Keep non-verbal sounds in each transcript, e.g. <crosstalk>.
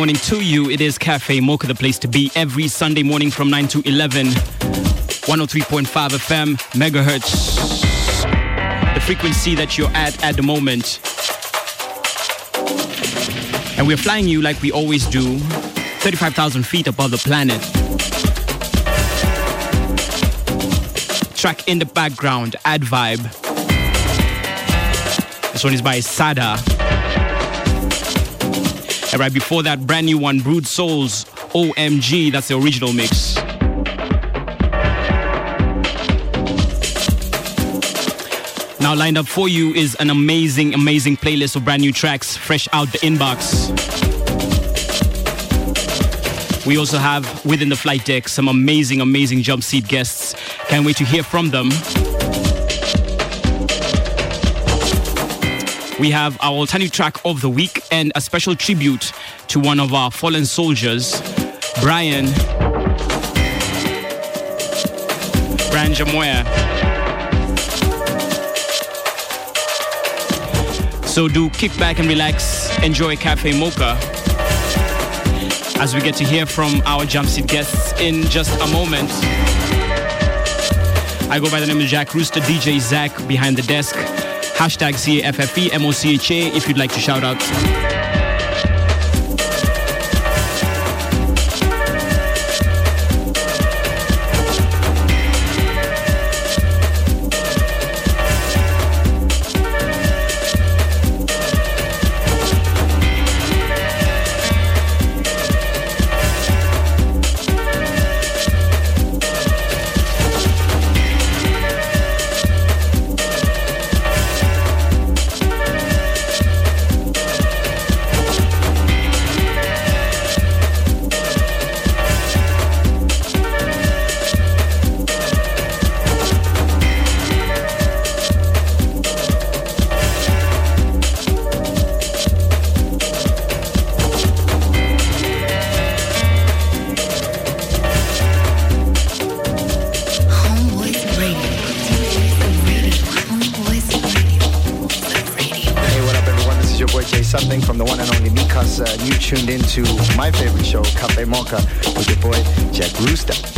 morning to you. It is Cafe Mocha, the place to be every Sunday morning from 9 to 11. 103.5 FM, megahertz. The frequency that you're at at the moment. And we're flying you like we always do, 35,000 feet above the planet. Track in the background, Ad Vibe. This one is by Sada. And right before that, brand new one, Brood Souls, OMG. That's the original mix. Now, lined up for you is an amazing, amazing playlist of brand new tracks fresh out the inbox. We also have within the flight deck some amazing, amazing jump seat guests. Can't wait to hear from them. We have our alternative track of the week and a special tribute to one of our fallen soldiers, Brian. Brian Jamoya. So do kick back and relax, enjoy Cafe Mocha as we get to hear from our jump seat guests in just a moment. I go by the name of Jack Rooster, DJ Zach behind the desk. Hashtag CAFFE MOCHA if you'd like to shout out. stuff.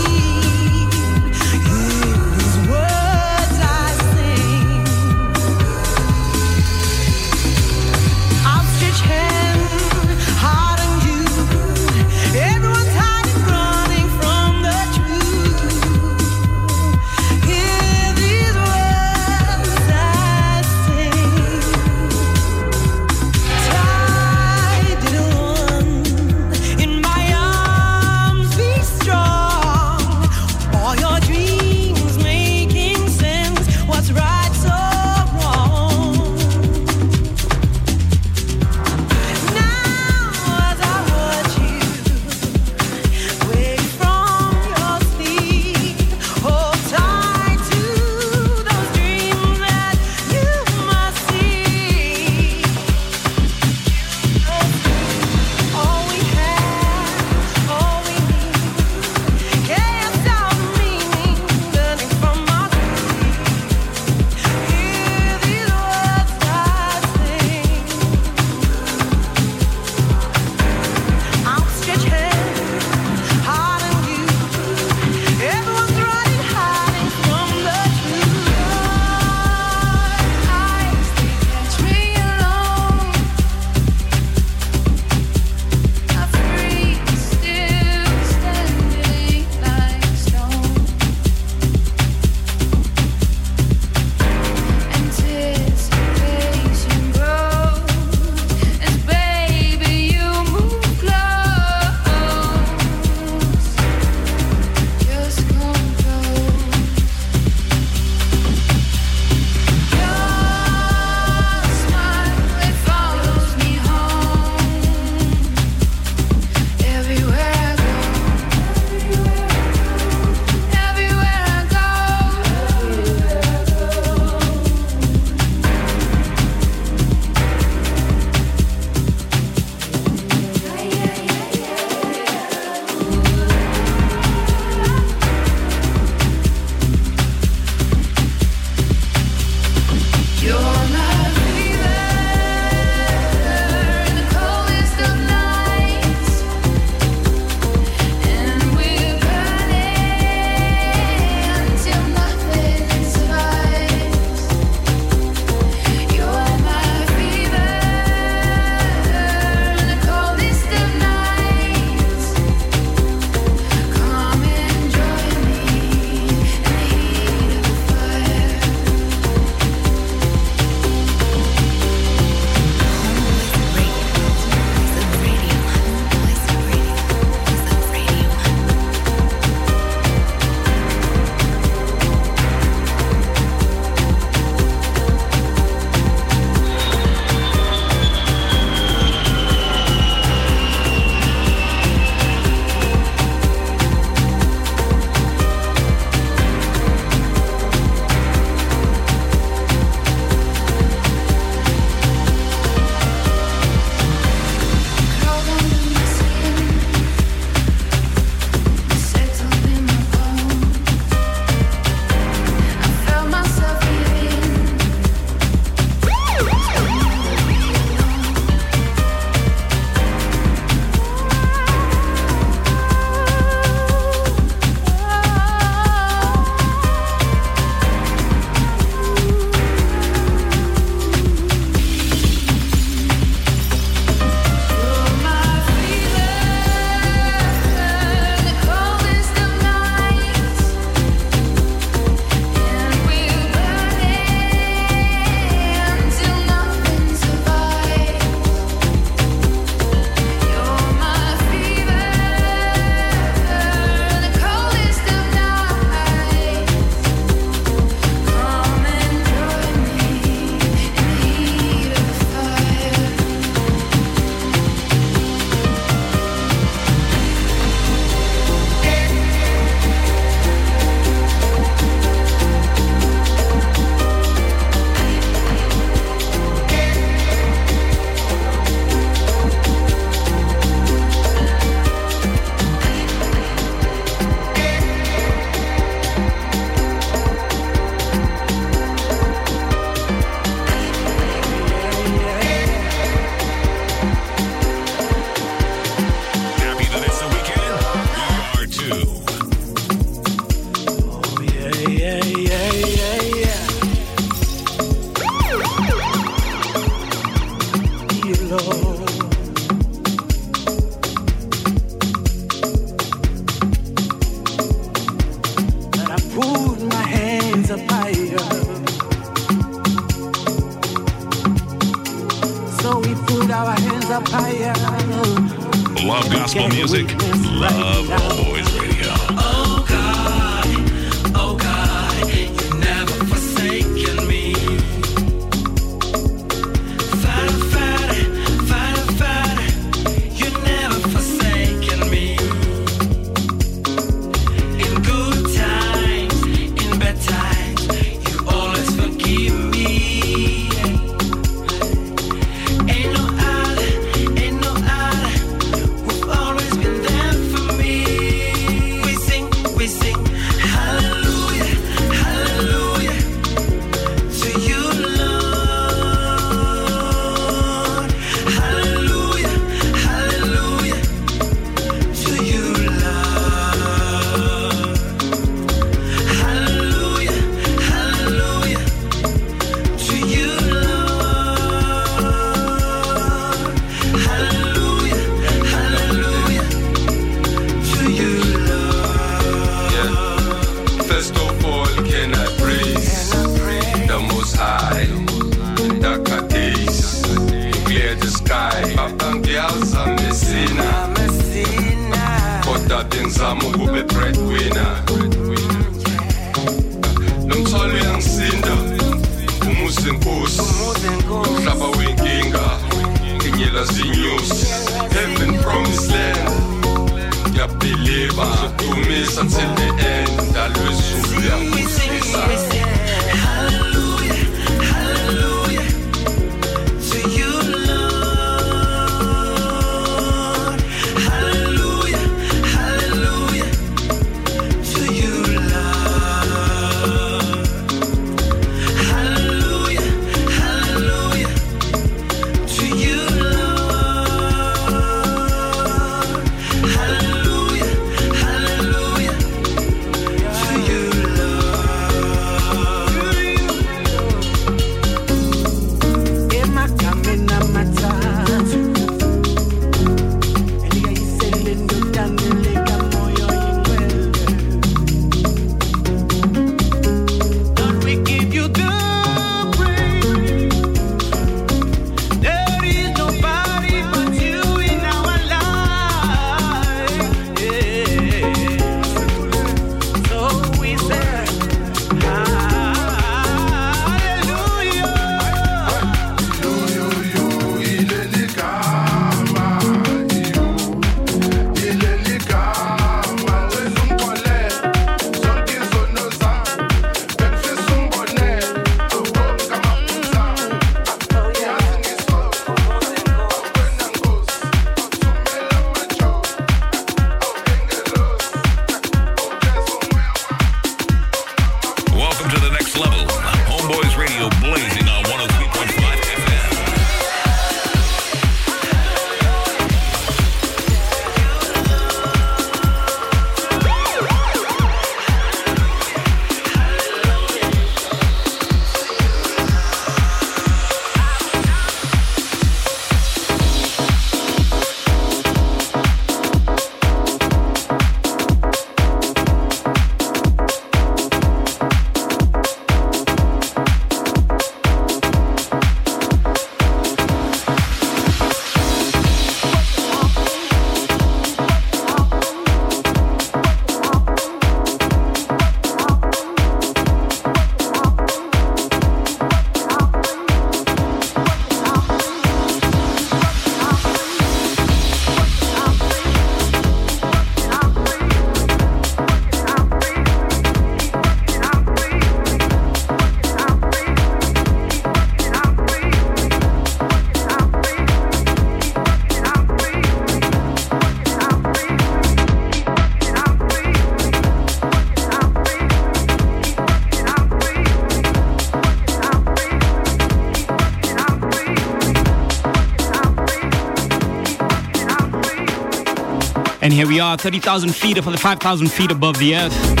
here we are, 30,000 feet, 5,000 feet above the earth.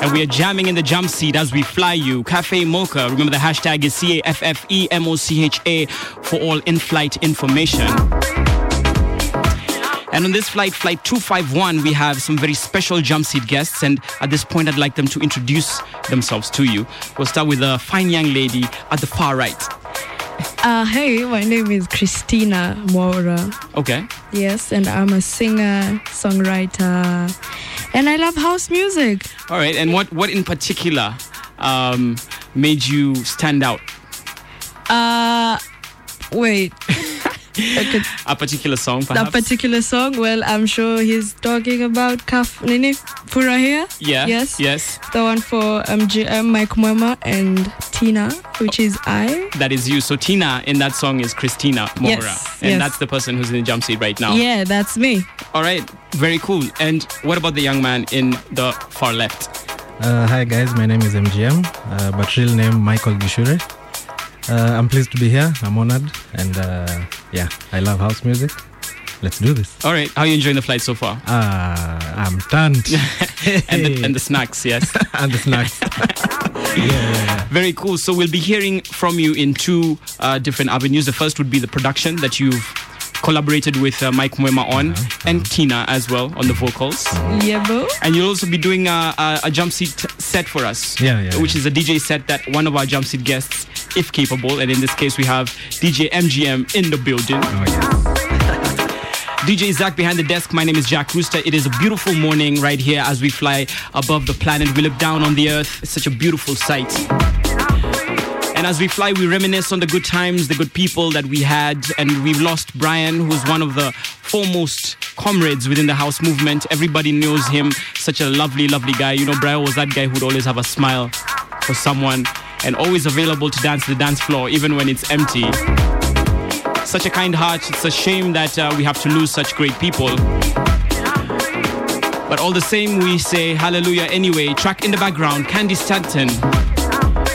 And we are jamming in the jump seat as we fly you. Cafe Mocha, remember the hashtag is C-A-F-F-E-M-O-C-H-A for all in-flight information. And on this flight, flight 251, we have some very special jump seat guests. And at this point, I'd like them to introduce themselves to you. We'll start with a fine young lady at the far right. Uh, hey, my name is Christina Moura. Okay. Yes, and I'm a singer, songwriter, and I love house music. All right. And what what in particular um, made you stand out? Uh, wait. <laughs> Okay, A particular song, that perhaps? particular song, well, I'm sure he's talking about Kaf Nini Pura here. yeah. Yes. Yes. The one for MGM, Mike Mwema, and Tina, which is I. That is you. So Tina in that song is Christina Mora, Yes, and yes. that's the person who's in the jump seat right now. Yeah, that's me. All right. Very cool. And what about the young man in the far left? Uh, hi guys, my name is MGM, uh, but real name Michael Gishure. Uh, I'm pleased to be here. I'm honored, and uh, yeah, I love house music. Let's do this. All right. How are you enjoying the flight so far? Uh, I'm turned. <laughs> And the, and the <laughs> snacks, yes. <laughs> and the snacks. Yeah, Very cool. So we'll be hearing from you in two uh, different avenues. The first would be the production that you've collaborated with uh, Mike Mwema on, and Tina as well on the vocals. Yeah, bro. And you'll also be doing a, a, a jump seat set for us, Yeah, yeah, which yeah. is a DJ set that one of our jump seat guests, if capable, and in this case we have DJ MGM in the building. Oh, yeah. DJ Zach behind the desk. My name is Jack Rooster. It is a beautiful morning right here as we fly above the planet. We look down on the earth. It's such a beautiful sight. And as we fly, we reminisce on the good times, the good people that we had. And we've lost Brian, who's one of the foremost comrades within the house movement. Everybody knows him. Such a lovely, lovely guy. You know, Brian was that guy who'd always have a smile for someone and always available to dance the dance floor, even when it's empty. Such a kind heart. It's a shame that uh, we have to lose such great people. But all the same, we say hallelujah anyway. Track in the background, Candi Staton.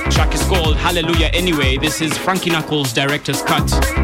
Track is called Hallelujah Anyway. This is Frankie Knuckles' director's cut.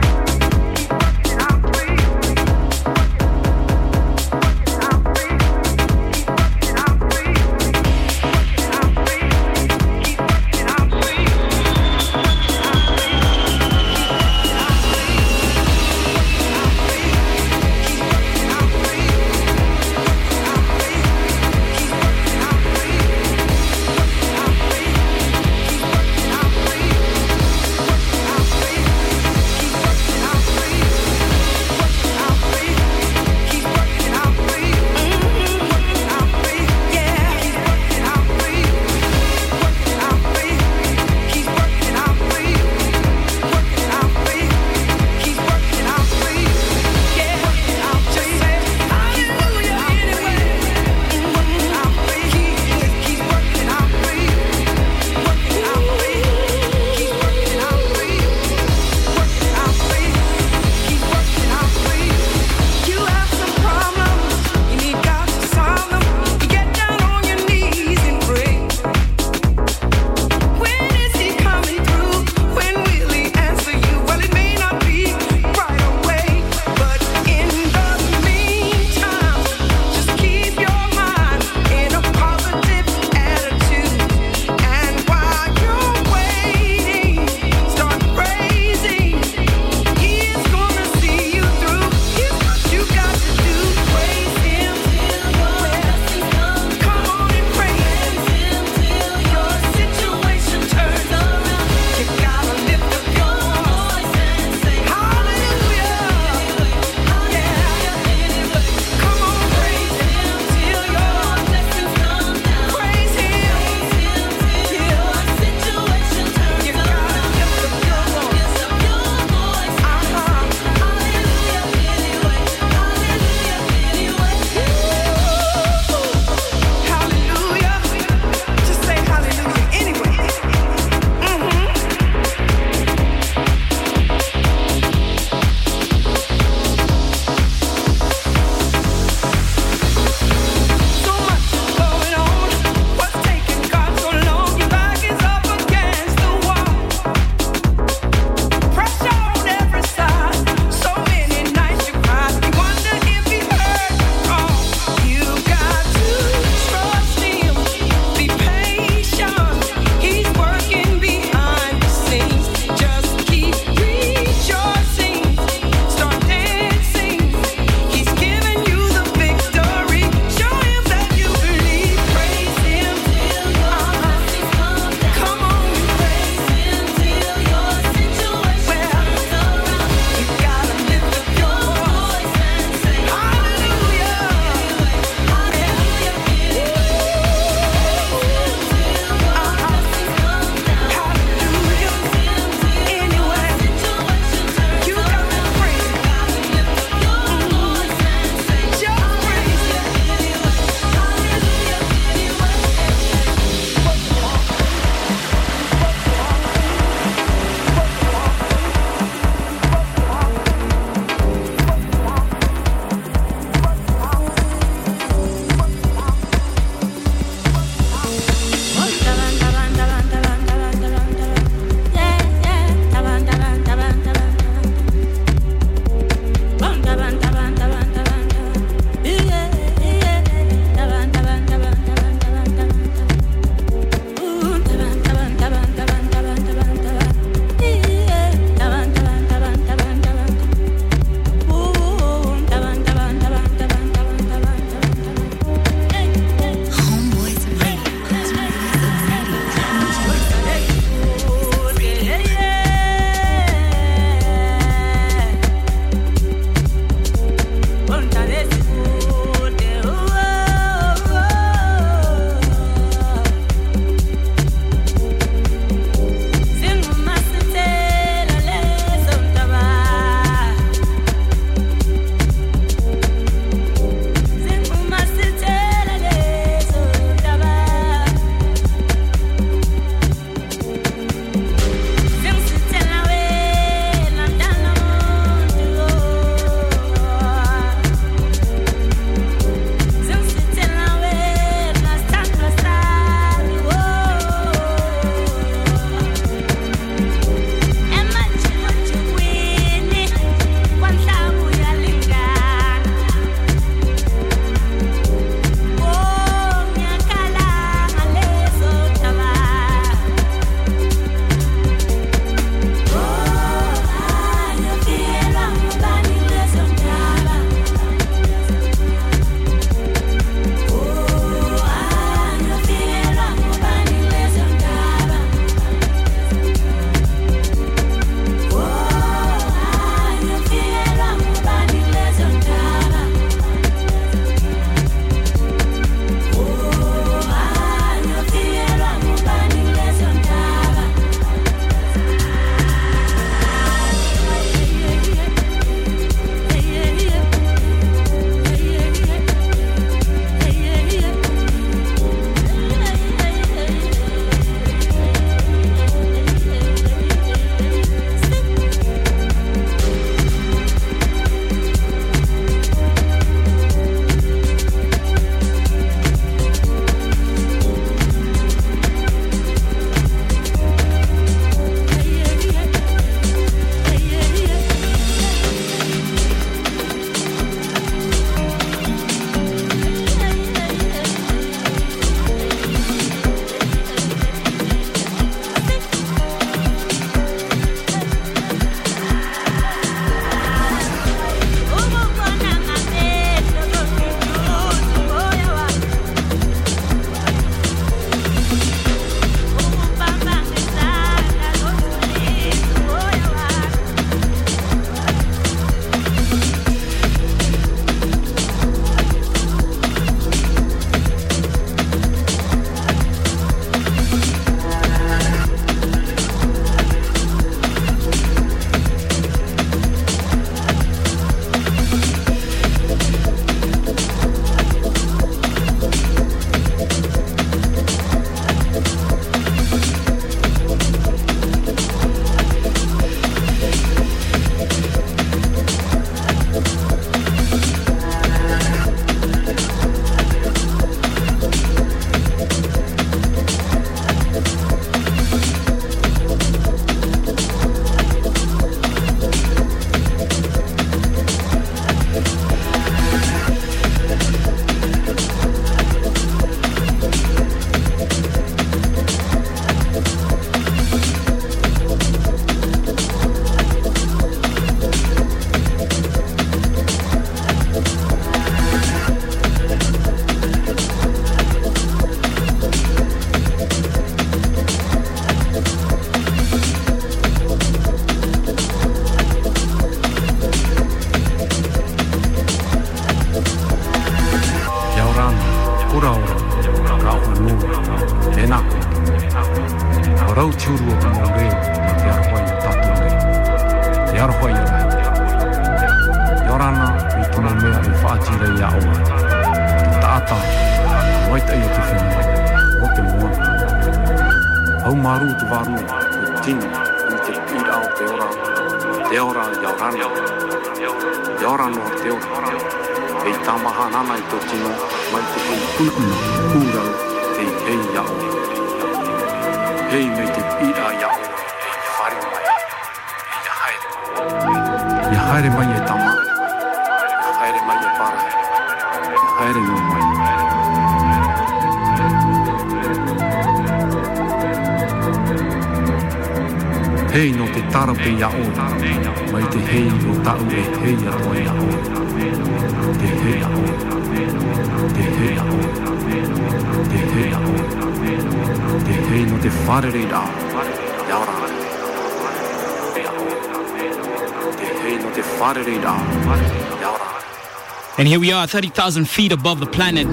And here we are, 30,000 feet above the planet.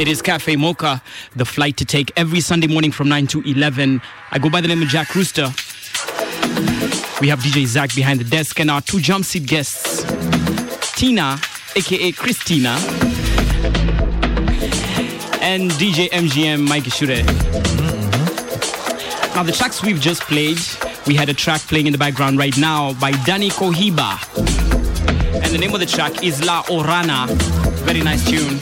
It is Cafe Mocha, the flight to take every Sunday morning from 9 to 11. I go by the name of Jack Rooster. We have DJ Zach behind the desk and our two jump seat guests, Tina, aka Christina, and DJ MGM Mike Shure. Mm-hmm. Now, the tracks we've just played, we had a track playing in the background right now by Danny Kohiba. And the name of the track is La Orana. Very nice tune.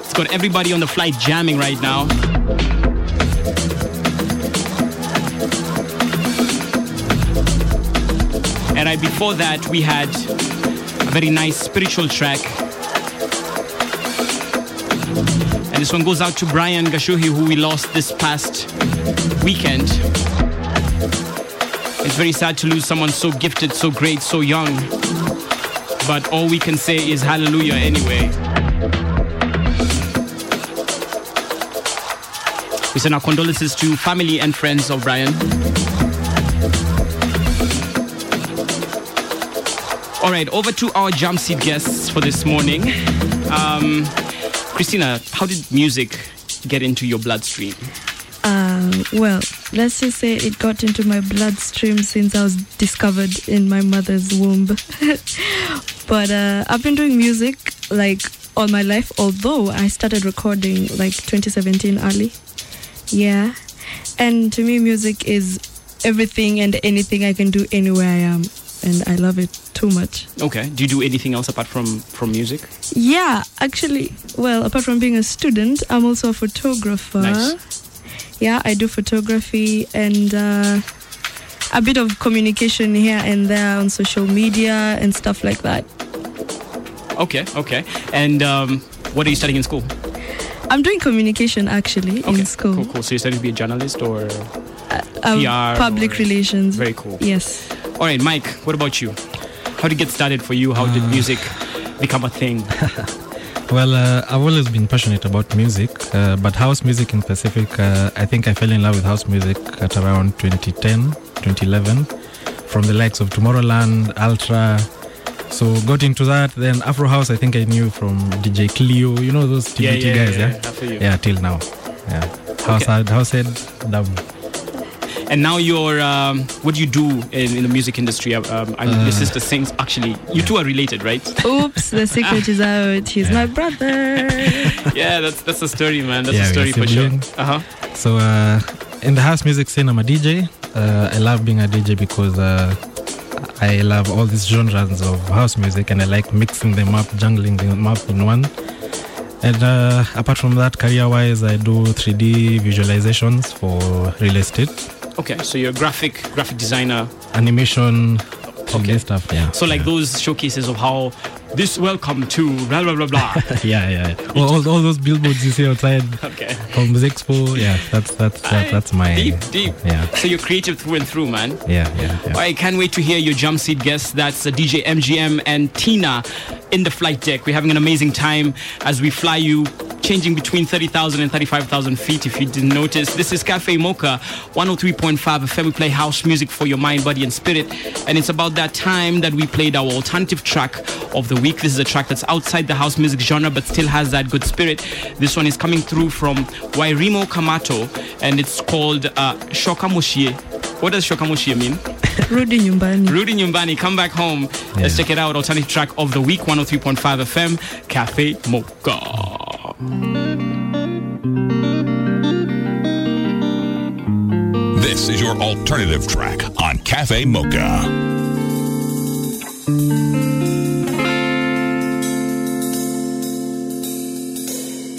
It's got everybody on the flight jamming right now. And right before that, we had a very nice spiritual track. And this one goes out to Brian Gashuhi, who we lost this past weekend. It's very sad to lose someone so gifted, so great, so young. But all we can say is hallelujah anyway. We send our condolences to family and friends of Brian. All right, over to our jump seat guests for this morning. Um, Christina, how did music get into your bloodstream? Uh, well, let's just say it got into my bloodstream since I was discovered in my mother's womb. <laughs> but uh, I've been doing music like all my life, although I started recording like 2017 early. Yeah. And to me, music is everything and anything I can do anywhere I am. And I love it too much. Okay. Do you do anything else apart from from music? Yeah, actually, well, apart from being a student, I'm also a photographer. Nice. Yeah, I do photography and uh, a bit of communication here and there on social media and stuff like that. Okay, okay. And um, what are you studying in school? I'm doing communication actually in school. Cool, cool. So you're studying to be a journalist or Um, PR public or- relations. Very cool. Yes. All right, Mike, what about you? How did it get started for you? How did music become a thing? <laughs> Well, uh, I've always been passionate about music, uh, but house music in specific, uh, I think I fell in love with house music at around 2010, 2011, from the likes of Tomorrowland, Ultra. So got into that. Then Afro House, I think I knew from DJ Cleo. You know those TBT yeah, guys, yeah, yeah? Yeah, till now. Yeah. House Okay. house head, dub. And now you're, um, what do you do in, in the music industry? Um, I mean, your Uh, sister sings, actually, you two are related, right? <laughs> Oops, the secret is out. He's my brother. <laughs> yeah, that's that's a story, man. That's Yeah, a story for sure. Uh huh. So uh, in the house music scene, I'm a DJ. Uh, I love being a DJ because uh, I love all these genres of house music and I like mixing them up, jungling them up in one. And uh, apart from that, career-wise, I do 3D visualizations for real estate, Okay, so you're a graphic graphic designer. animation, 3D stuff. Yeah. So like those showcases of how this welcome to blah blah blah blah. <laughs> yeah, yeah. yeah. All, all, those billboards you see outside okay. Homes Expo. Yeah, that's that's that, that's my Deep, deep. Yeah, So you're creative through and through, man. yeah, yeah. yeah. I can't wait to hear your jump seat guests. That's uh, DJ MGM and Tina. in the flight deck. We're having an amazing time as we fly you changing between 30,000 and 35,000 feet if you didn't notice. This is Cafe Mocha 103.5 FM. We play house music for your mind, body, and spirit. And it's about that time that we played our alternative track of the week. This is a track that's outside the house music genre but still has that good spirit. This one is coming through from Wairimo Kamato and it's called uh, Shokamushie. What does Shokamushie mean? <laughs> Rudi nyumbani. Rudy Nyumbani, come back home. Let's check it out. Alternative track of the week, 103.5 FM, Cafe Mocha. This is your alternative track on Cafe Mocha.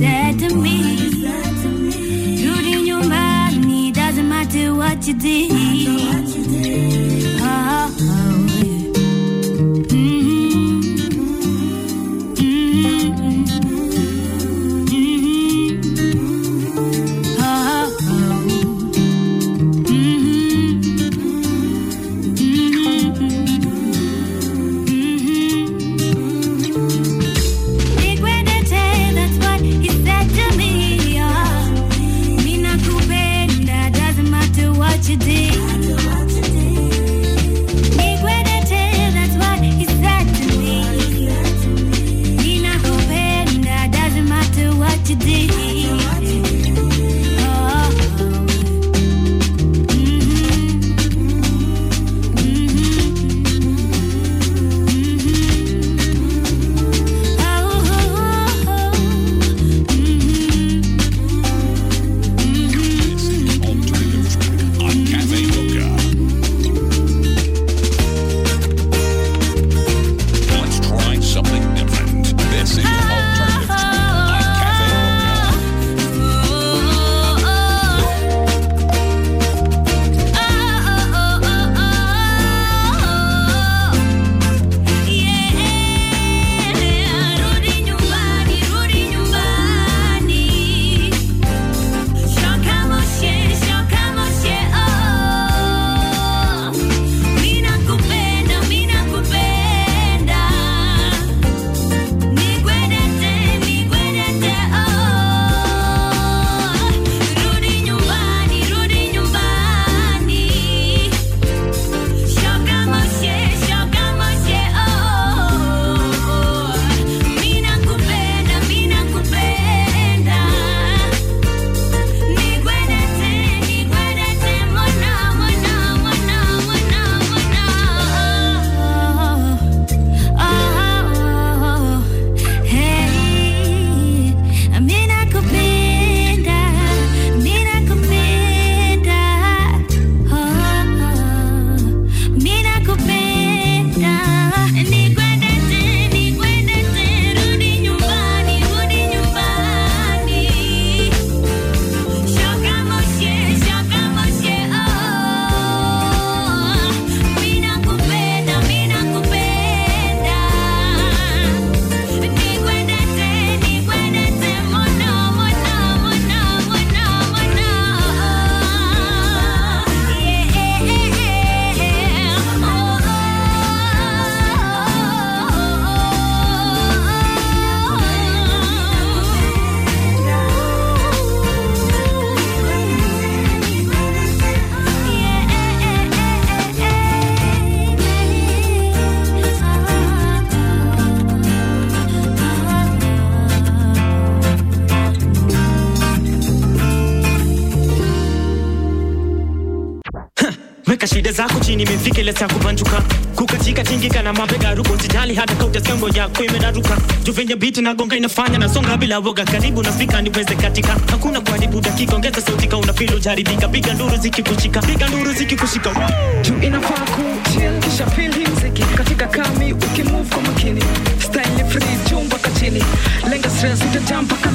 said to me. Rudi nyumbani, doesn't matter what you did. Zako chini imefika ile saa kubanjuka. Kukatika tingika na mabega ruko sijali hata kauta sembo yako imedaruka juvenye biti na gonga inafanya nasonga bila woga. Karibu nafika niweze katika. Hakuna kuharibu dakika ongeza sauti ka unafilo jaribika piga nduru zikikushika piga nduru zikikushika. Juu inafaa kuchill kisha feel hii mziki. Katika kami ukimove kwa makini. Style free chumba kachini. Lenga stress utajampa mpaka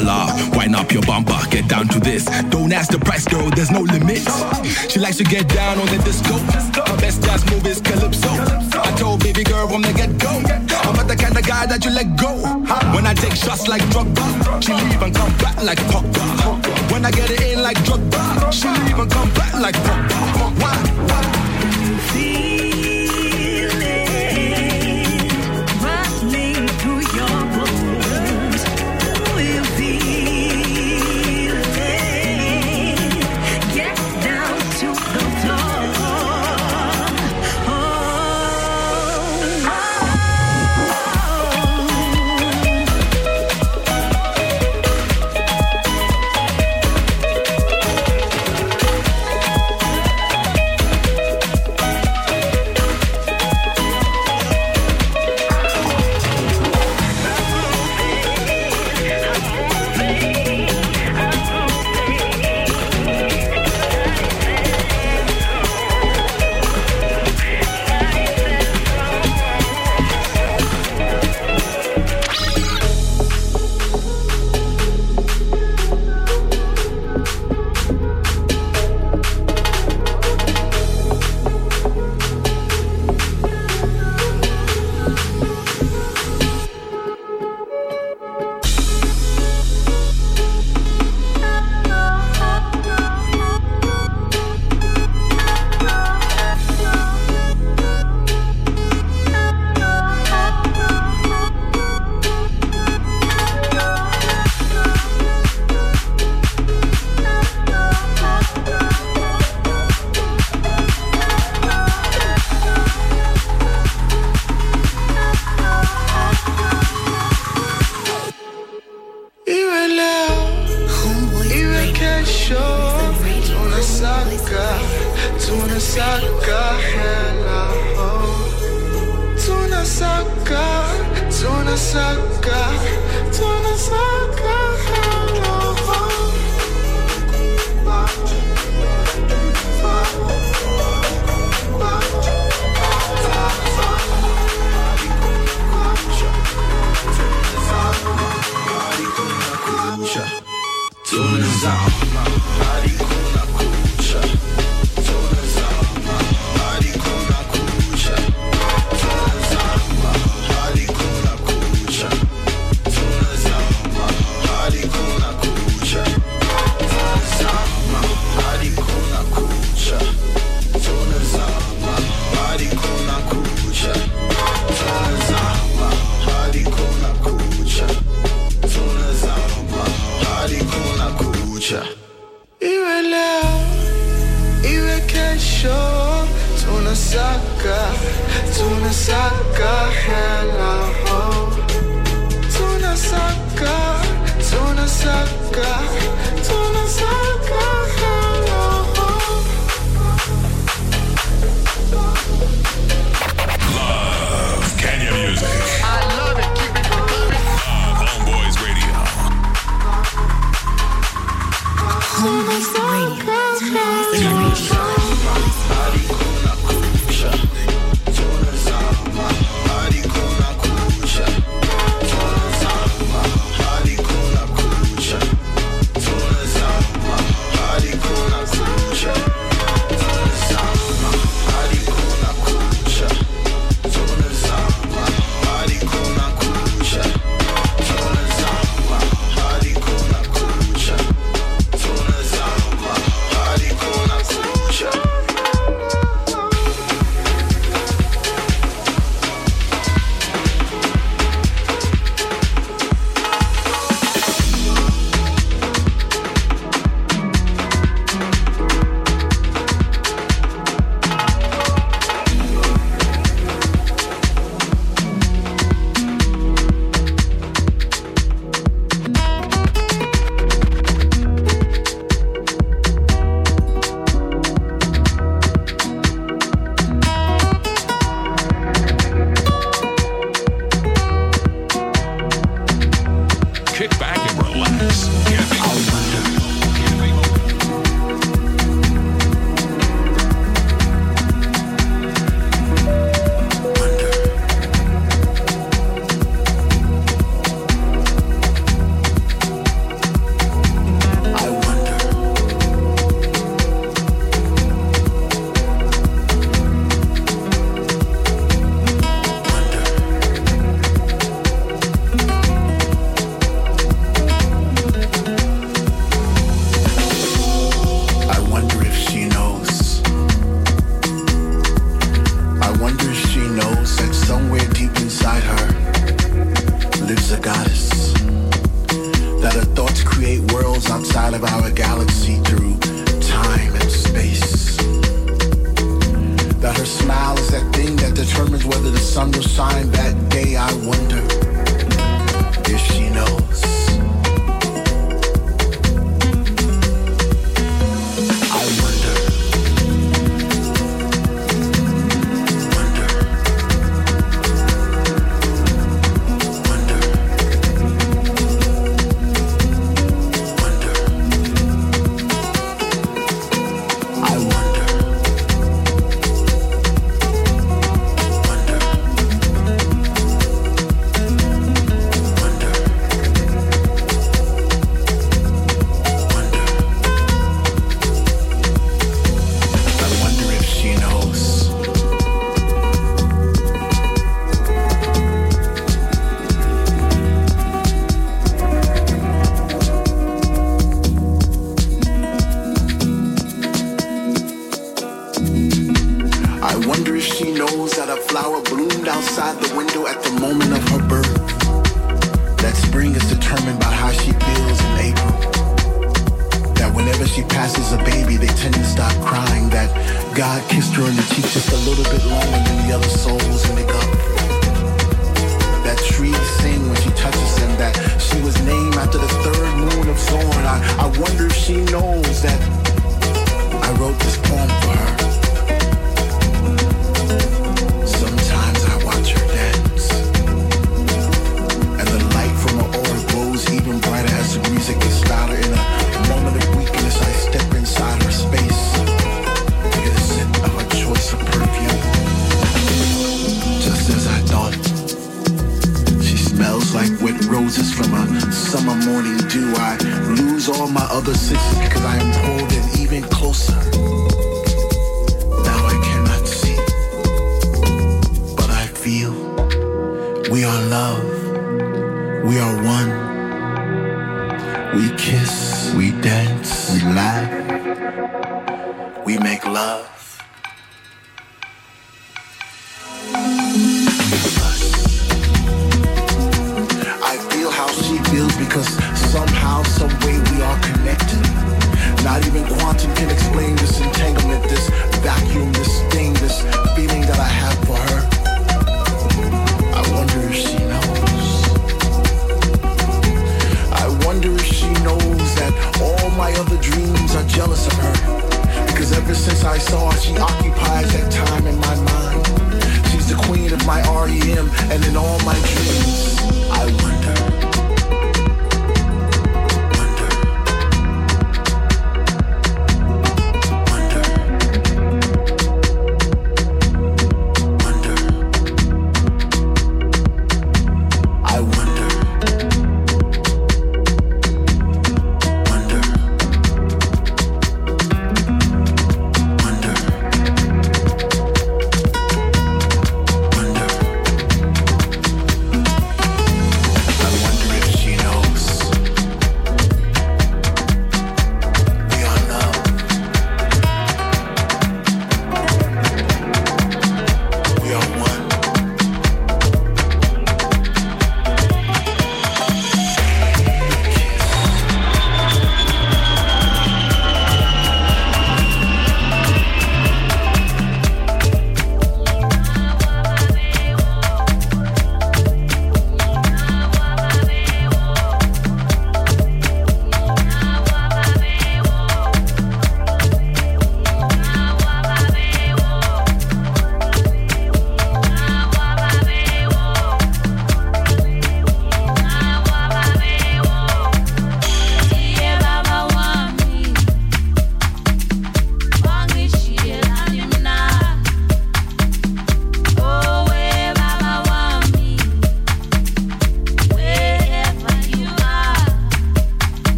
bala. Wind up your bumper, get down to this. Don't ask the price, girl, there's no limit. She likes to get down on the disco. Her best dance move is calypso. I told baby girl from the get go. I'm not the kind of guy that you let go. When I take shots like Drogba, she leave and come back like Pogba. When I get it in like Drogba, she leave and come back like Pogba. Why? my body.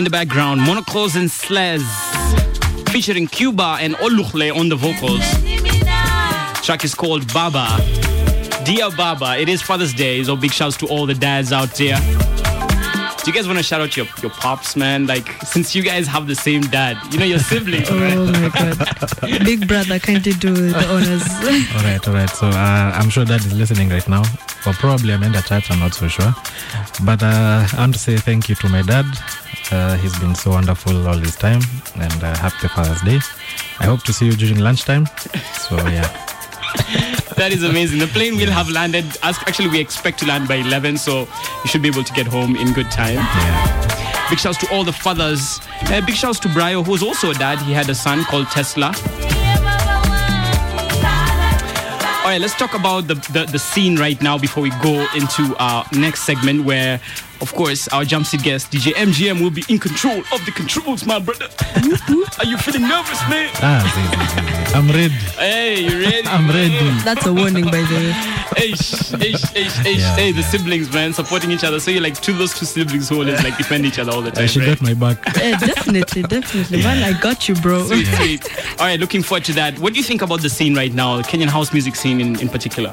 In the background, Monocles and Slez, featuring Cuba and Olukle on the vocals. Track is called Baba. Dear Baba, it is Father's Day, so big shouts to all the dads out there. Do you guys want to shout out your, your pops, man? Like, since you guys have the same dad, you know, your siblings, right? Oh my god. <laughs> Big brother kindly do the honors. <laughs> All right, all right. So uh, I'm sure dad is listening right now. Or probably I'm in the chat, I'm not so sure. But uh, I want to say thank you to my dad. Uh, he's been so wonderful all this time. And uh, happy Father's Day. I hope to see you during lunchtime. So, yeah. <laughs> That is amazing. The plane will have landed. as- Actually, we expect to land by 11, so you should be able to get home in good time. Big shouts to all the fathers. Uh, big shouts to Brio, who's also a dad. He had a son called Tesla. All right, let's talk about the, the, the scene right now before we go into our next segment where, of course, our jump seat guest, DJ MGM, will be in control of the controls, my brother. <laughs> Are you feeling nervous, man? Ah, see, see, see, see. I'm ready. Hey, you ready? I'm ready. That's a warning, by the way. Hey, sh- hey, sh- hey, sh- hey, sh- Yeah. hey, the siblings, man, supporting each other. So you're like two those two siblings who always like defend each other all the time. she right? got my back. <laughs> Eh, definitely, definitely. Man, I got you, bro. Sweet, sweet. All right, looking forward to that. What do you think about the scene right now, the Kenyan house music scene in, in particular?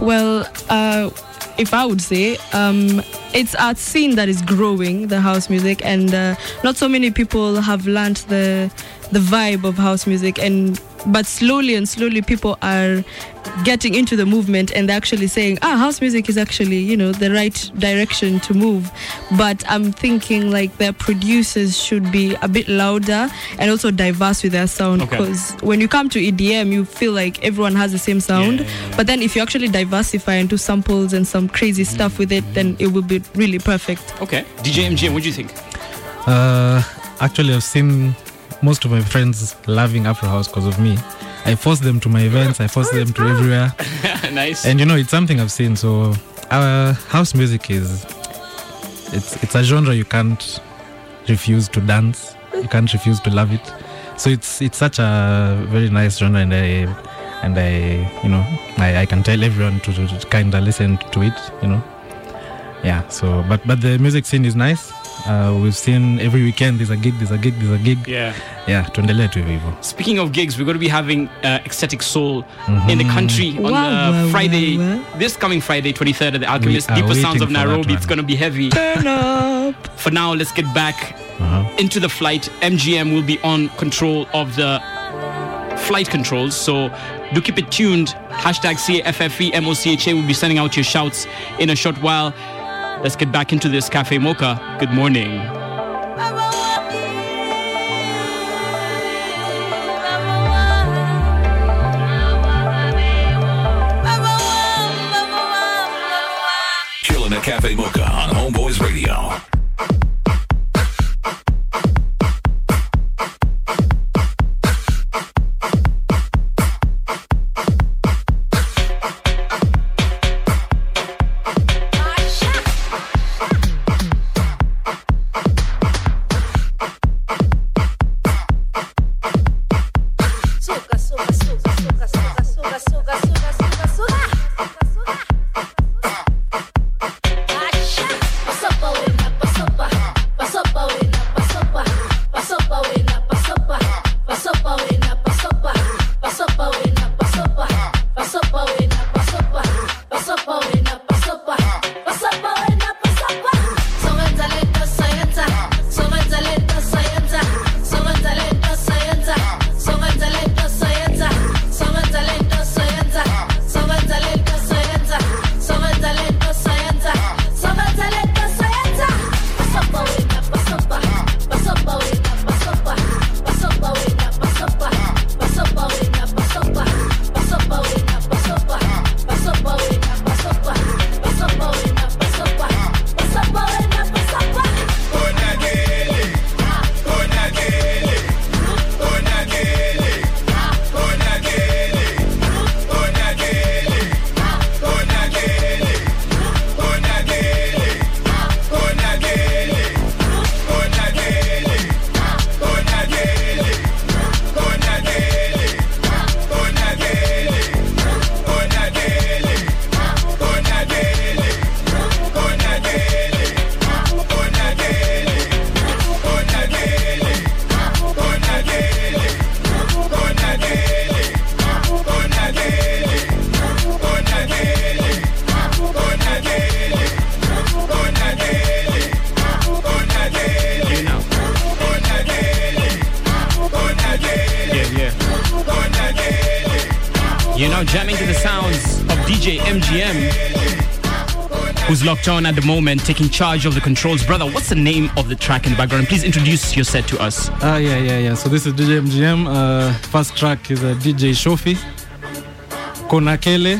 Well, uh, if I would say, um, it's a scene that is growing, the house music, and uh, not so many people have learned the the vibe of house music, and but slowly and slowly people are getting into the movement and they're actually saying, ah, house music is actually you know the right direction to move. But I'm thinking like their producers should be a bit louder and also diverse with their sound Okay. because when you come to EDM, you feel like everyone has the same sound. But then if you actually diversify and do samples and some crazy stuff with it, then it will be really perfect. Okay. DJ MGM, what do you think? Uh, actually, I've seen most of my friends loving Afro House because of me. I force them to my events. I force them to <laughs> everywhere. <laughs> nice. And you know, it's something I've seen. So, our house music is it's it's a genre you can't refuse to dance. You can't refuse to love it. So it's it's such a very nice genre, and I and I you know I, I can tell everyone to, to, to kind of listen to it. You know, yeah. So but but the music scene is nice. Uh, we've seen every weekend there's a gig, there's a gig, there's a gig. Yeah. Yeah, tuendelee tu hivyo. Speaking of gigs, we're going to be having uh, Ecstatic Soul in the country on Wow, the wow, Friday, wow, this coming Friday, 23rd at the Alchemist. Deeper Sounds of Nairobi. It's going to be heavy. Turn up. For now, let's get back Uh-huh. into the flight. MGM will be on control of the flight controls. So do keep it tuned. Hashtag CAFFEMOCHA will be sending out your shouts in a short while. Let's get back into this Cafe Mocha. Good morning. Cafe Mocha on Homeboyz Radio. On at the moment, taking charge of the controls. Brother, what's the name of the track in the background? Please introduce your set to us. Ah, yeah, yeah, yeah. So this is DJ MGM. Uh, first track is a DJ Shofi, Konakele,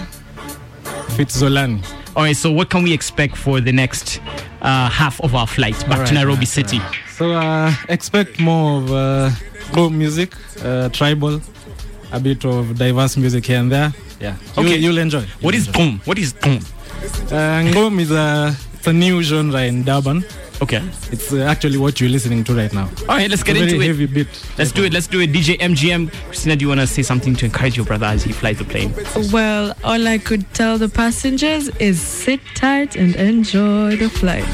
Fitzolani. All right, so what can we expect for the next uh, half of our flight back All to Nairobi right, City? So uh, expect more of uh, music, uh, tribal, a bit of diverse music here and there. Yeah, you, Okay. you'll enjoy. What is boom? What is boom? Uh, Gqom is a it's a new genre in Durban. Okay, it's uh, actually what you're listening to right now. All right, let's It's get a very into it. Heavy beat. Let's do it. Let's do it. DJ MGM. Christina, do you want to say something to encourage your brother as he flies the plane? Well, all I could tell the passengers is sit tight and enjoy the flight.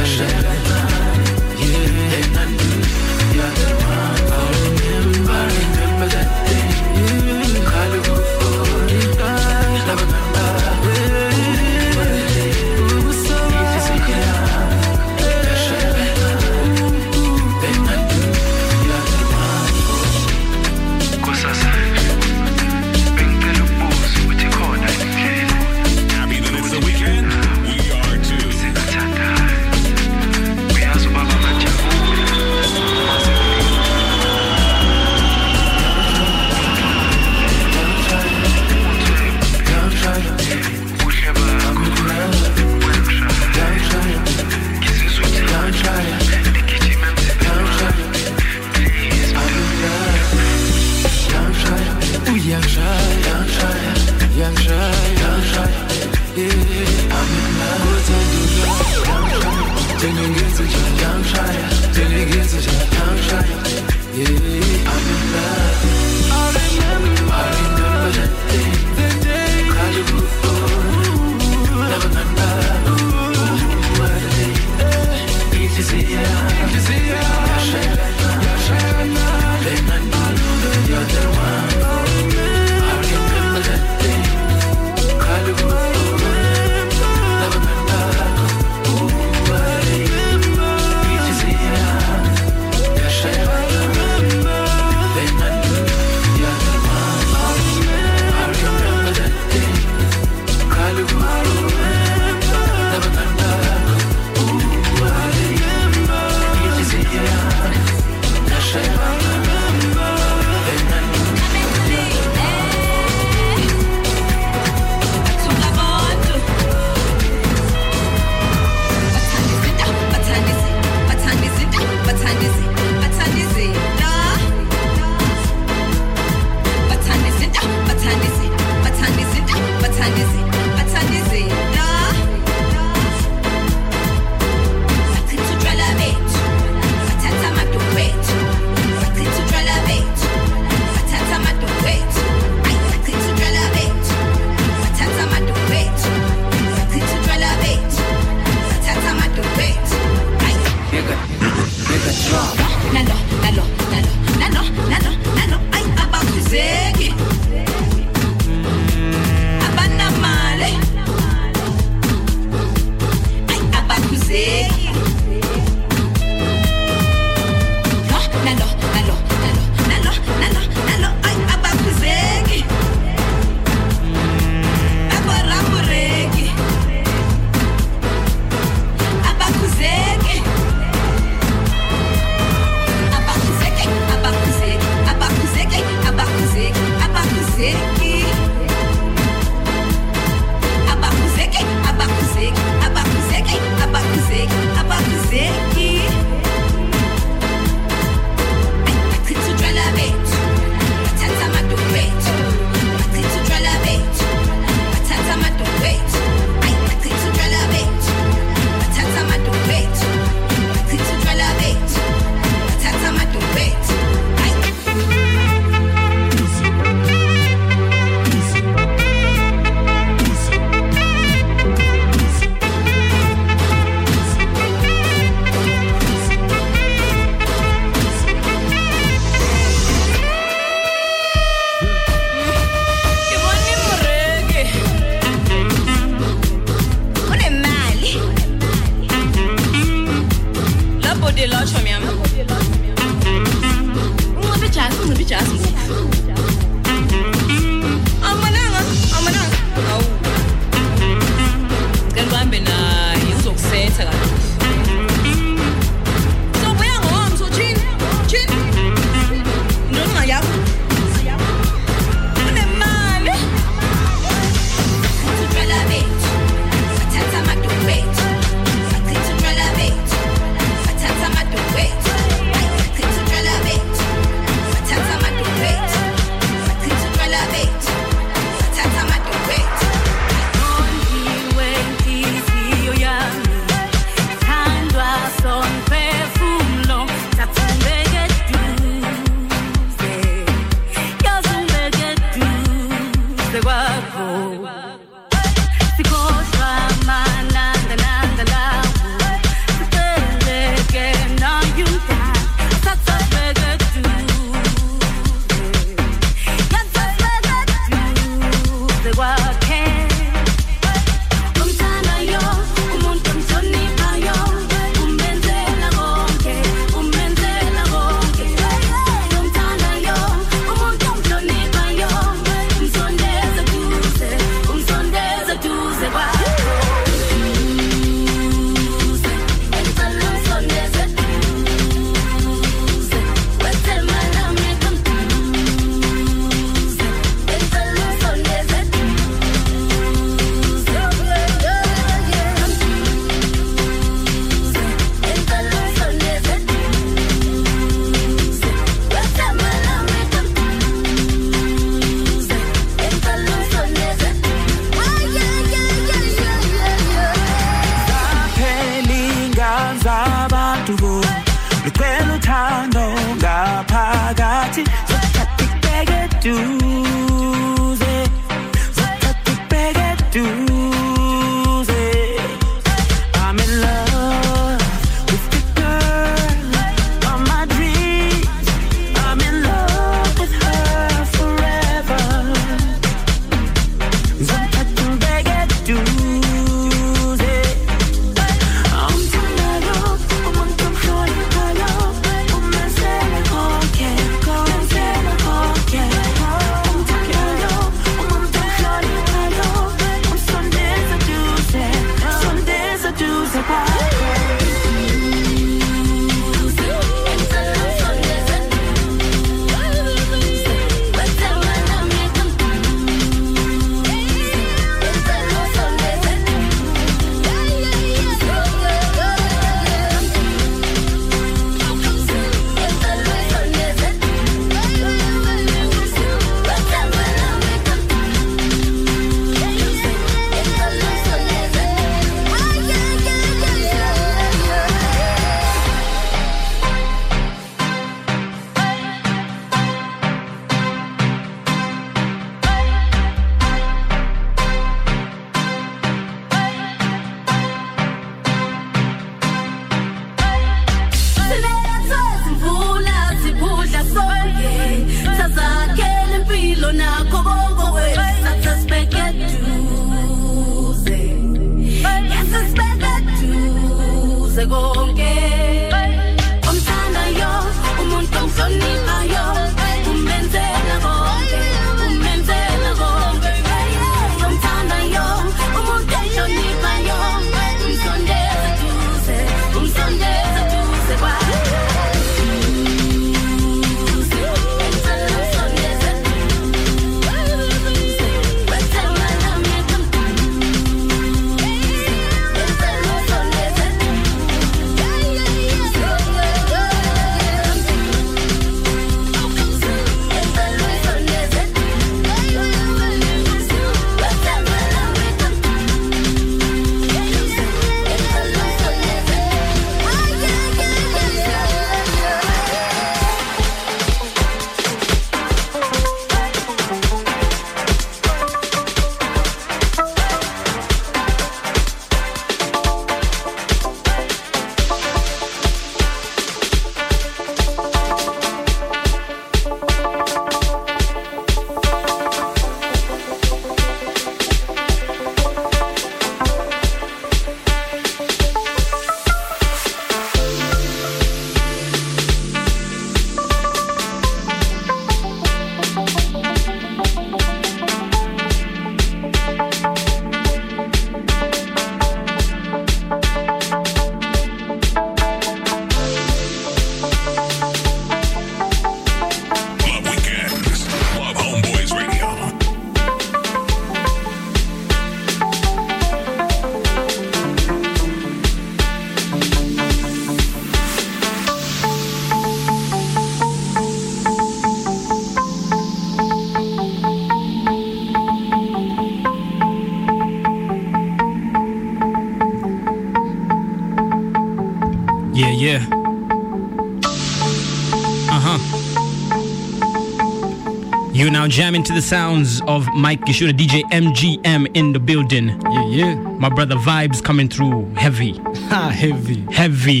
Jamming to the sounds of Mike Gishura, DJ MGM in the building. Yeah, yeah. My brother Vibes coming through heavy. Ha, heavy. Heavy.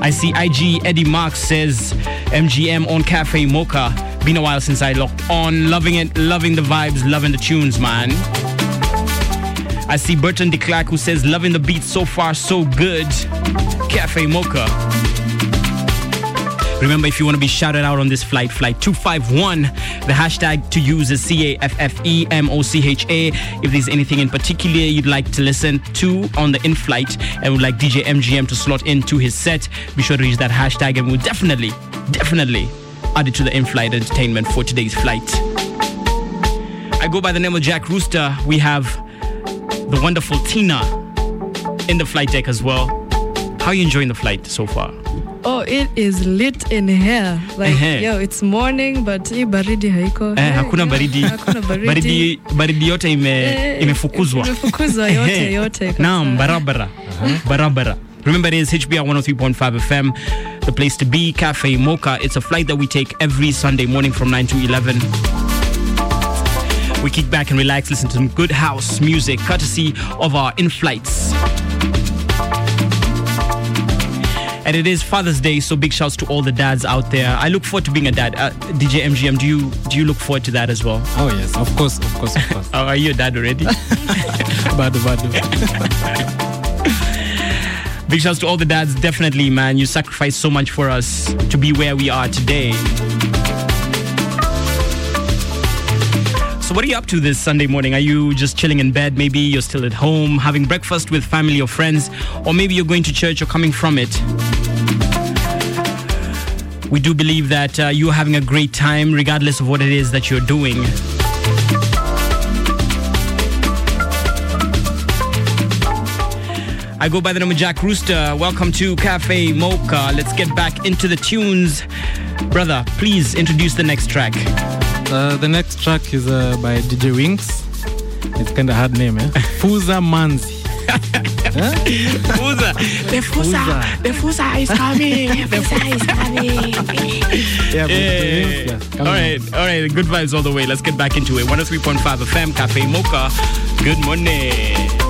I see IG Eddie Marks says MGM on Cafe Mocha. Been a while since I locked on. Loving it, loving the vibes, loving the tunes, man. I see Burton de Klerk who says loving the beat so far, so good. Cafe Mocha. Remember, if you want to be shouted out on this flight, flight 251, the hashtag to use is C A F F E M O C H A. If there's anything in particular you'd like to listen to on the in flight and would like DJ MGM to slot into his set, be sure to use that hashtag and we'll definitely, definitely add it to the in flight entertainment for today's flight. I go by the name of Jack Rooster. We have the wonderful Tina in the flight deck as well. How are you enjoying the flight so far? Oh, it is lit in here. Like, Ehe. yo, it's morning, but hii baridi haiko. Eh, hakuna baridi. Hakuna baridi. baridi baridi yote ime, Eh, imefukuzwa imefukuzwa yote, yote naam barabara barabara remember it is hbr 103.5 fm the place to be cafe mocha it's a flight that we take every sunday morning from 9 to 11 we kick back and relax listen to some good house music courtesy of our in-flights and it is Father's Day, so big shouts to all the dads out there. I look forward to being a dad. Uh, DJ MGM, do you do you look forward to that as well? Oh yes, of course, of course, of course. <laughs> oh, are you a dad already? <laughs> badu, badu. <laughs> Big shouts to all the dads. Definitely, man. You sacrificed so much for us to be where we are today. So, what are you up to this Sunday morning? Are you just chilling in bed? Maybe you're still at home having breakfast with family or friends, or maybe you're going to church or coming from it. We do believe that uh, you're having a great time, regardless of what it is that you're doing. I go by the name of Jack Rooster. Welcome to Cafe Mocha. Let's get back into the tunes. Brother, please introduce the next track. Uh, the next track is uh, by DJ Winks. It's kind of hard name, eh? <laughs> Fuza Manzi. <laughs> Fuza. The Fusa, the Fusa is coming. <laughs> The Fusa is coming. Yeah, Yeah. DJ Winks, yeah. All right, all right. Good vibes all the way. Let's get back into it. 103.5 FM, Cafe Mocha. Good morning.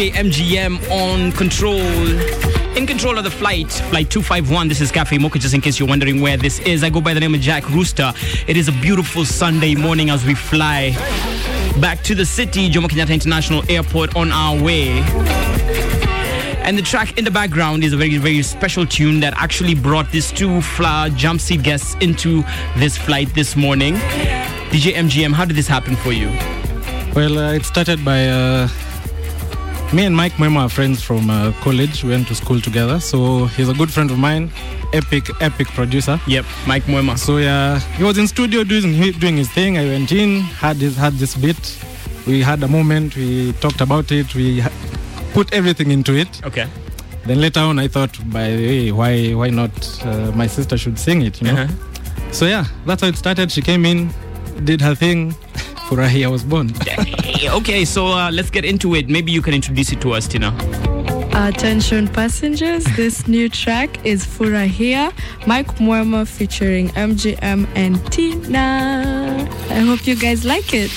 DJ MGM on control. In control of the flight, flight 251. This is Cafe Mocha, just in case you're wondering where this is. I go by the name of Jack Rooster. It is a beautiful Sunday morning as we fly back to the city, Jomo Kenyatta International Airport, on our way. And the track in the background is a very, very special tune that actually brought these two flower jump seat guests into this flight this morning. DJ MGM, how did this happen for you? Well, uh, it started by uh, me and Mike Mwema are friends from uh, college. We went to school together. So he's a good friend of mine, epic, epic producer. Yep, Mike Mwema. So yeah, he was in studio doing doing his thing. I went in, had this had this bit. We had a moment. We talked about it. We put everything into it. Okay. Then later on, I thought, by the way, why why not uh, my sister should sing it? You know. Uh-huh. So yeah, that's how it started. She came in, did her thing. Furahia was born. <laughs> okay, so uh, let's get into it. Maybe you can introduce it to us, Tina. Attention passengers, this new track is Furahia, Mike Mwema featuring MGM and Tina. I hope you guys like it.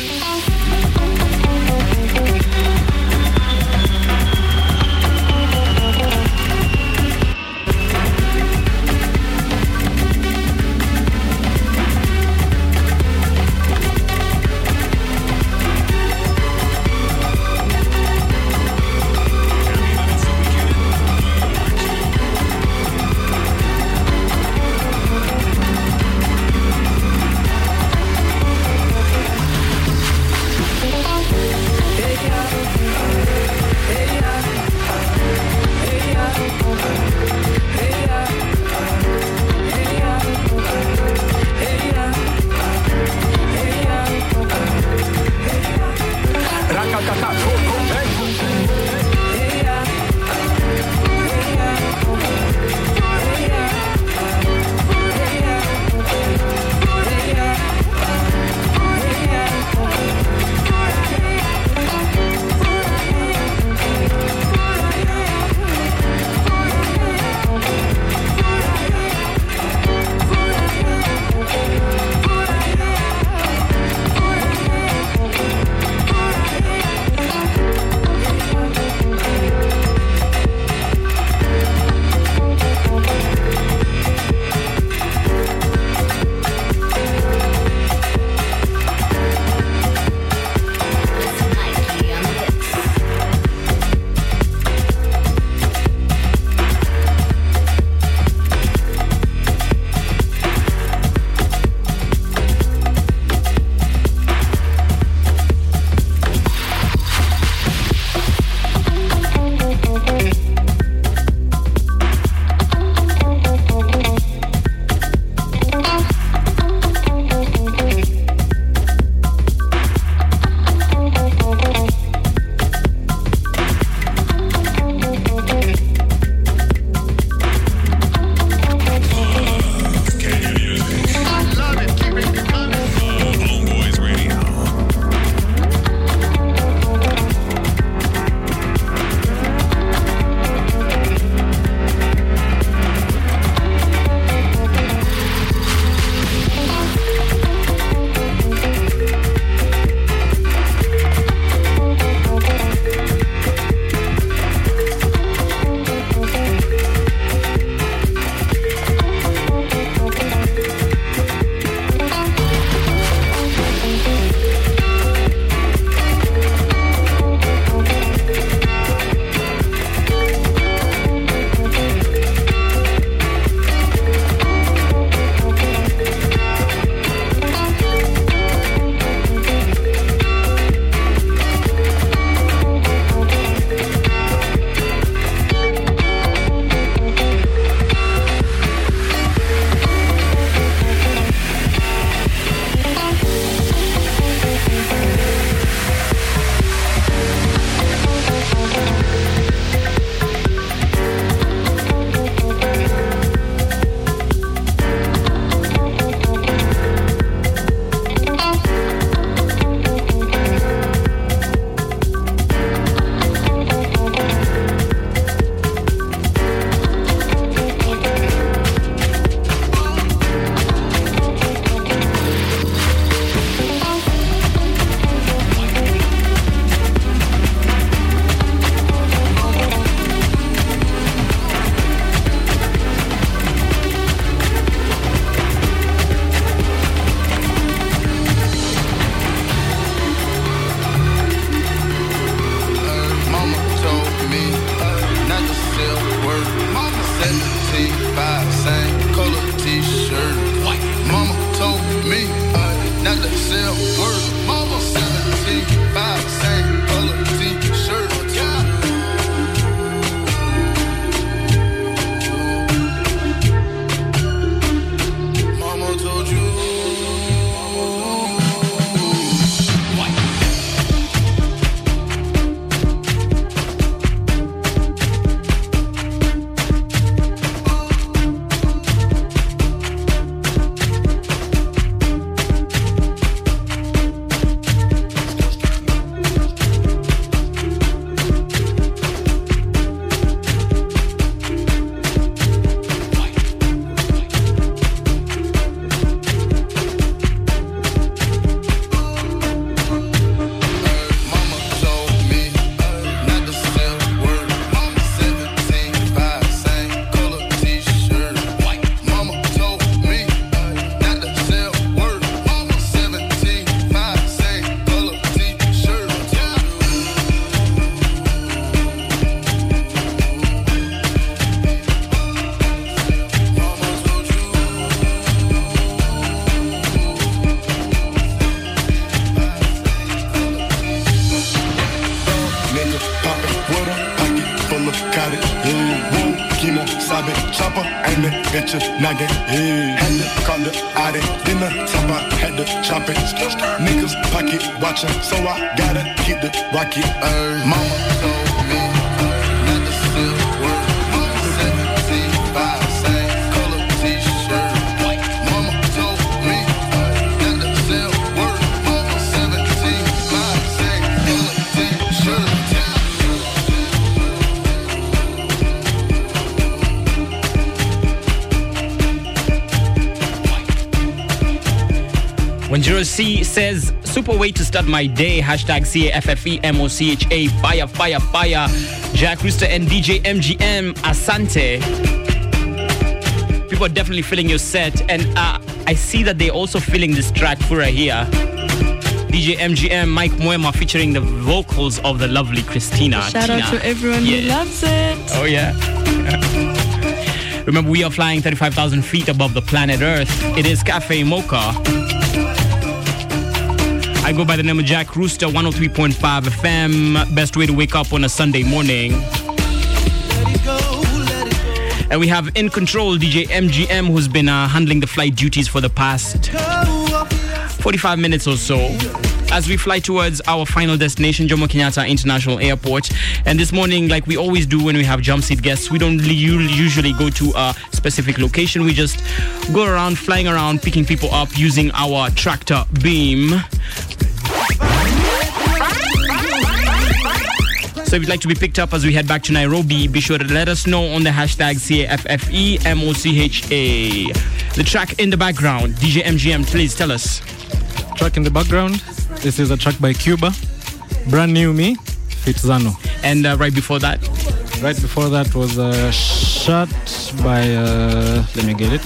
Keep the start my day, hashtag C-A-F-F-E-M-O-C-H-A, fire, fire, fire. Jack Rooster and DJ MGM, Asante. People are definitely feeling your set, and uh, I see that they're also feeling this track for Furahia. DJ MGM, Mike Mwema featuring the vocals of the lovely Christina. Shout out to everyone who Yeah. loves it. Oh, yeah. <laughs> Remember, we are flying 35,000 feet above the planet Earth. It is Cafe Mocha. I go by the name of Jack Rooster, 103.5 FM. Best way to wake up on a Sunday morning. And we have in control DJ MGM, who's been uh, handling the flight duties for the past 45 minutes or so. As we fly towards our final destination, Jomo Kenyatta International Airport. And this morning, like we always do when we have jump seat guests, we don't usually go to a specific location. We just go around, flying around, picking people up using our tractor beam. So if you'd like to be picked up as we head back to Nairobi, be sure to let us know on the hashtag C-A-F-F-E-M-O-C-H-A. The track in the background, DJ MGM, please tell us. Track in the background. This is a track by Cuba. Brand new me, Fitzano. And uh, right before that? Right before that was a shot by, uh, let me get it.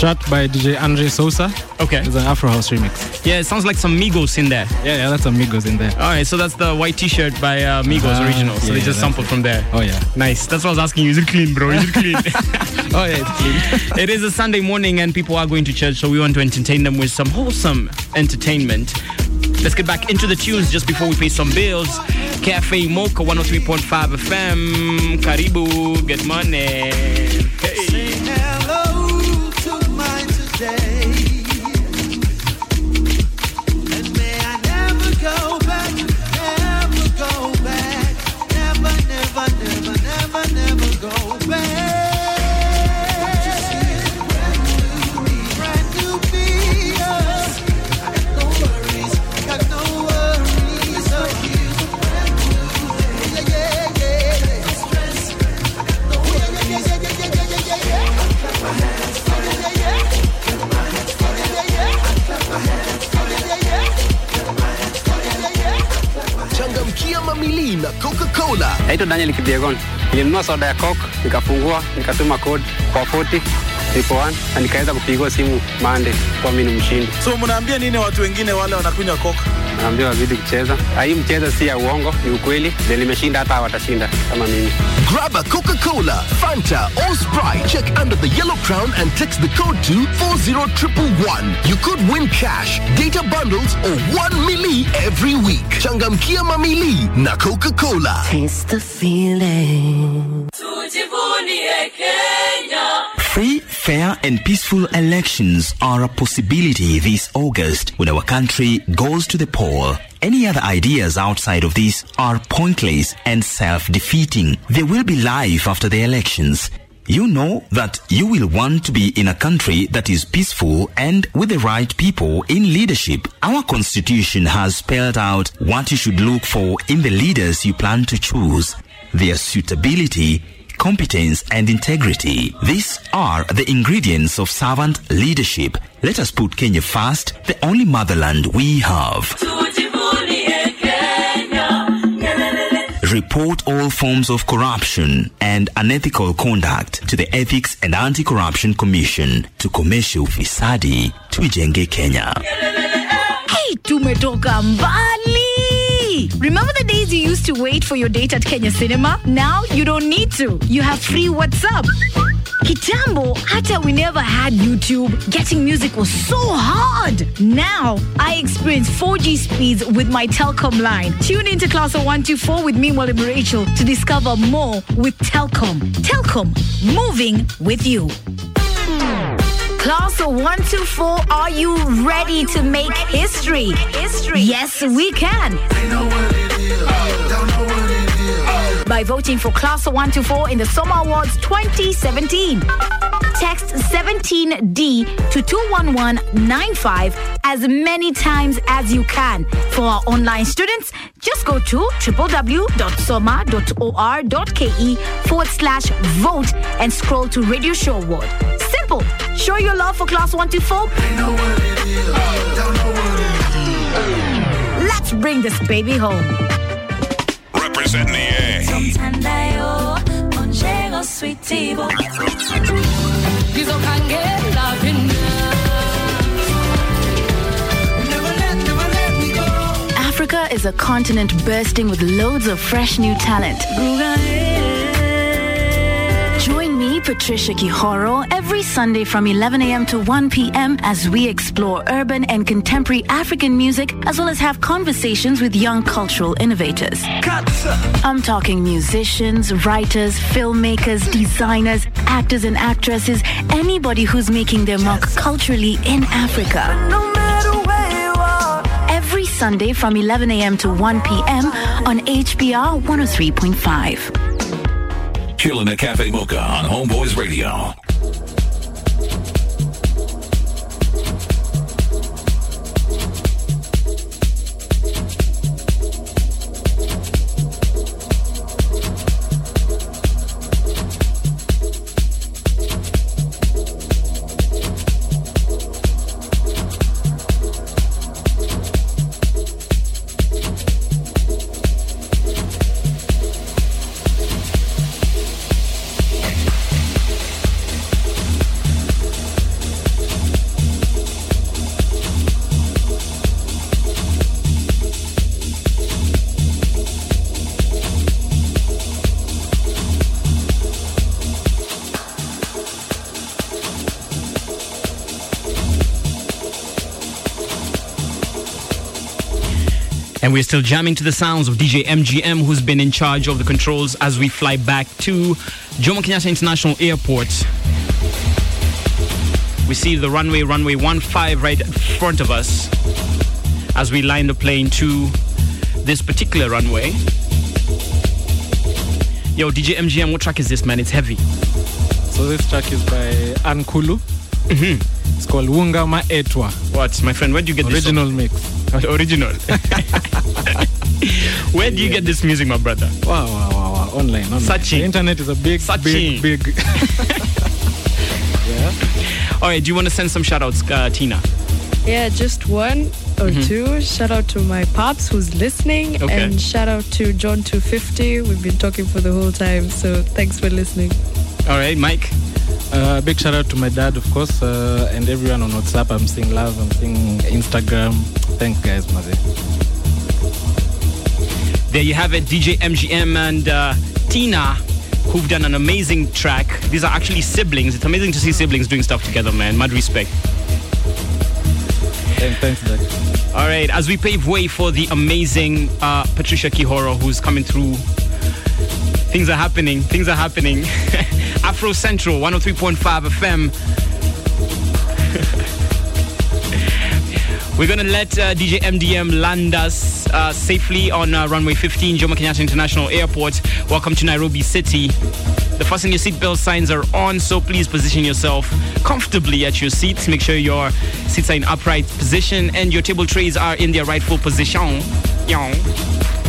Shot by DJ Andre Sosa. Okay. It's an Afro House remix. Yeah, it sounds like some Migos in there. Yeah, yeah, that's some Migos in there. All right, so that's the white T-shirt by uh, Migos Ah, original. So yeah, they just that's sampled from there. Oh yeah. Nice. That's what I was asking you. Is it clean, bro? Is it clean? <laughs> oh yeah, it's clean. <laughs> it is a Sunday morning and people are going to church, so we want to entertain them with some wholesome entertainment. Let's get back into the tunes just before we pay some bills. Cafe Mocha 103.5 FM. Karibu. Get money. Mine coca-cola naitwa daniel kibiegon nilinunua soda ya coke nikafungua nikatuma code kwa 40 triple one na nikaweza kupigwa simu mande kwa mimi ni mshindi. So mnaambia nini watu wengine wale wanakunywa koka naambia wazidi kucheza hii mchezo si ya uongo ni ukweli vile nimeshinda hata watashinda kama mimi Grab a Coca-Cola, Fanta, or Sprite. Check under the yellow crown and text the code to 40111. You could win cash, data bundles, or 1 milli every week. Changamkia mamili na Coca-Cola. Taste the feeling. Tujivunie Kenya. Free, fair, and peaceful elections are a possibility this August when our country goes to the poll. Any other ideas outside of this are pointless and self defeating. There will be life after the elections. You know that you will want to be in a country that is peaceful and with the right people in leadership. Our constitution has spelled out what you should look for in the leaders you plan to choose their suitability, competence, and integrity. These are the ingredients of servant leadership. Let us put Kenya first, the only motherland we have. Report all forms of corruption and unethical conduct to the Ethics and Anti-Corruption Commission. to Tukomeshe ufisadi, tuijenge Kenya. Hey, tumetoka mbali. Remember the days you used to wait for your date at Kenya Cinema? Now you don't need to. You have free WhatsApp. Kitambo, hata we never had YouTube. Getting music was so hard. Now, I experience 4G speeds with my Telkom line. Tune into Class of 124 with me, William Rachel, to discover more with Telkom. Telkom, moving with you. Class of 124, are you ready to make history? History. Yes, we can. By voting for Class of 124 in the Summer Awards 2017. Text 17D to 21195 as many times as you can. For our online students, just go to www.soma.or.ke forward slash vote and scroll to Radio Show Award. Simple. Show your love for Class 124. Let's bring this baby home. Representing the A. Somthandayo, onjengo sweetie bo. Ngizokhangela phina. Africa is a continent bursting with loads of fresh new talent. Patricia Kihoro, every Sunday from 11 a.m. to 1 p.m. as we explore urban and contemporary African music, as well as have conversations with young cultural innovators. I'm talking musicians, writers, filmmakers, designers, actors and actresses, anybody who's making their mark culturally in Africa. Every Sunday from 11 a.m. to 1 p.m. on HBR 103.5. Chilling at Cafe Mocha on Homeboyz Radio. And we're still jamming to the sounds of DJ MGM, who's been in charge of the controls as we fly back to Jomo Kenyatta International Airport. We see the runway, runway 15 right in front of us as we line the plane to this particular runway. Yo, DJ MGM, what track is this, man? It's heavy. So this track is by Ankulu. Mm-hmm. It's called Wungama Etwa. What, my friend? Where do you get Original this? mix. <laughs> Original. <laughs> Where do you get this music, my brother? Wow, wow, wow, wow. Online, online. Sachin. The internet is a big, Sachin. big, big. <laughs> All right, do you want to send some shout outs, uh, Tina? Yeah, just one or Mhm. two. Shout out to my pops who's listening, Okay. and shout out to John 250. We've been talking for the whole time, so thanks for listening. All right, Mike. Uh, big shout out to my dad, of course, uh, and everyone on WhatsApp. I'm seeing love. I'm seeing Instagram. Thanks, guys, Mazi. There you have it, DJ MGM and uh, Tina, who've done an amazing track. These are actually siblings. It's amazing to see siblings doing stuff together, man. Mad respect. Thanks, Doc. All right, as we pave way for the amazing uh, Patricia Kihoro, who's coming through. Things are happening. Things are happening. <laughs> Afro Central, 103.5 FM. <laughs> We're gonna let uh, DJ MGM land us uh, safely on uh, runway 15, Jomo Kenyatta International Airport. Welcome to Nairobi City. The fasten your seatbelt signs are on, so please position yourself comfortably at your seats. Make sure your seats are in upright position and your table trays are in their rightful position. Yaw.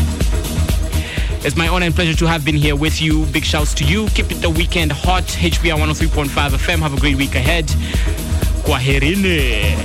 It's my honor and pleasure to have been here with you. Big shouts to you. Keep it the weekend hot. HBR 103.5 FM. Have a great week ahead. Kwaherini.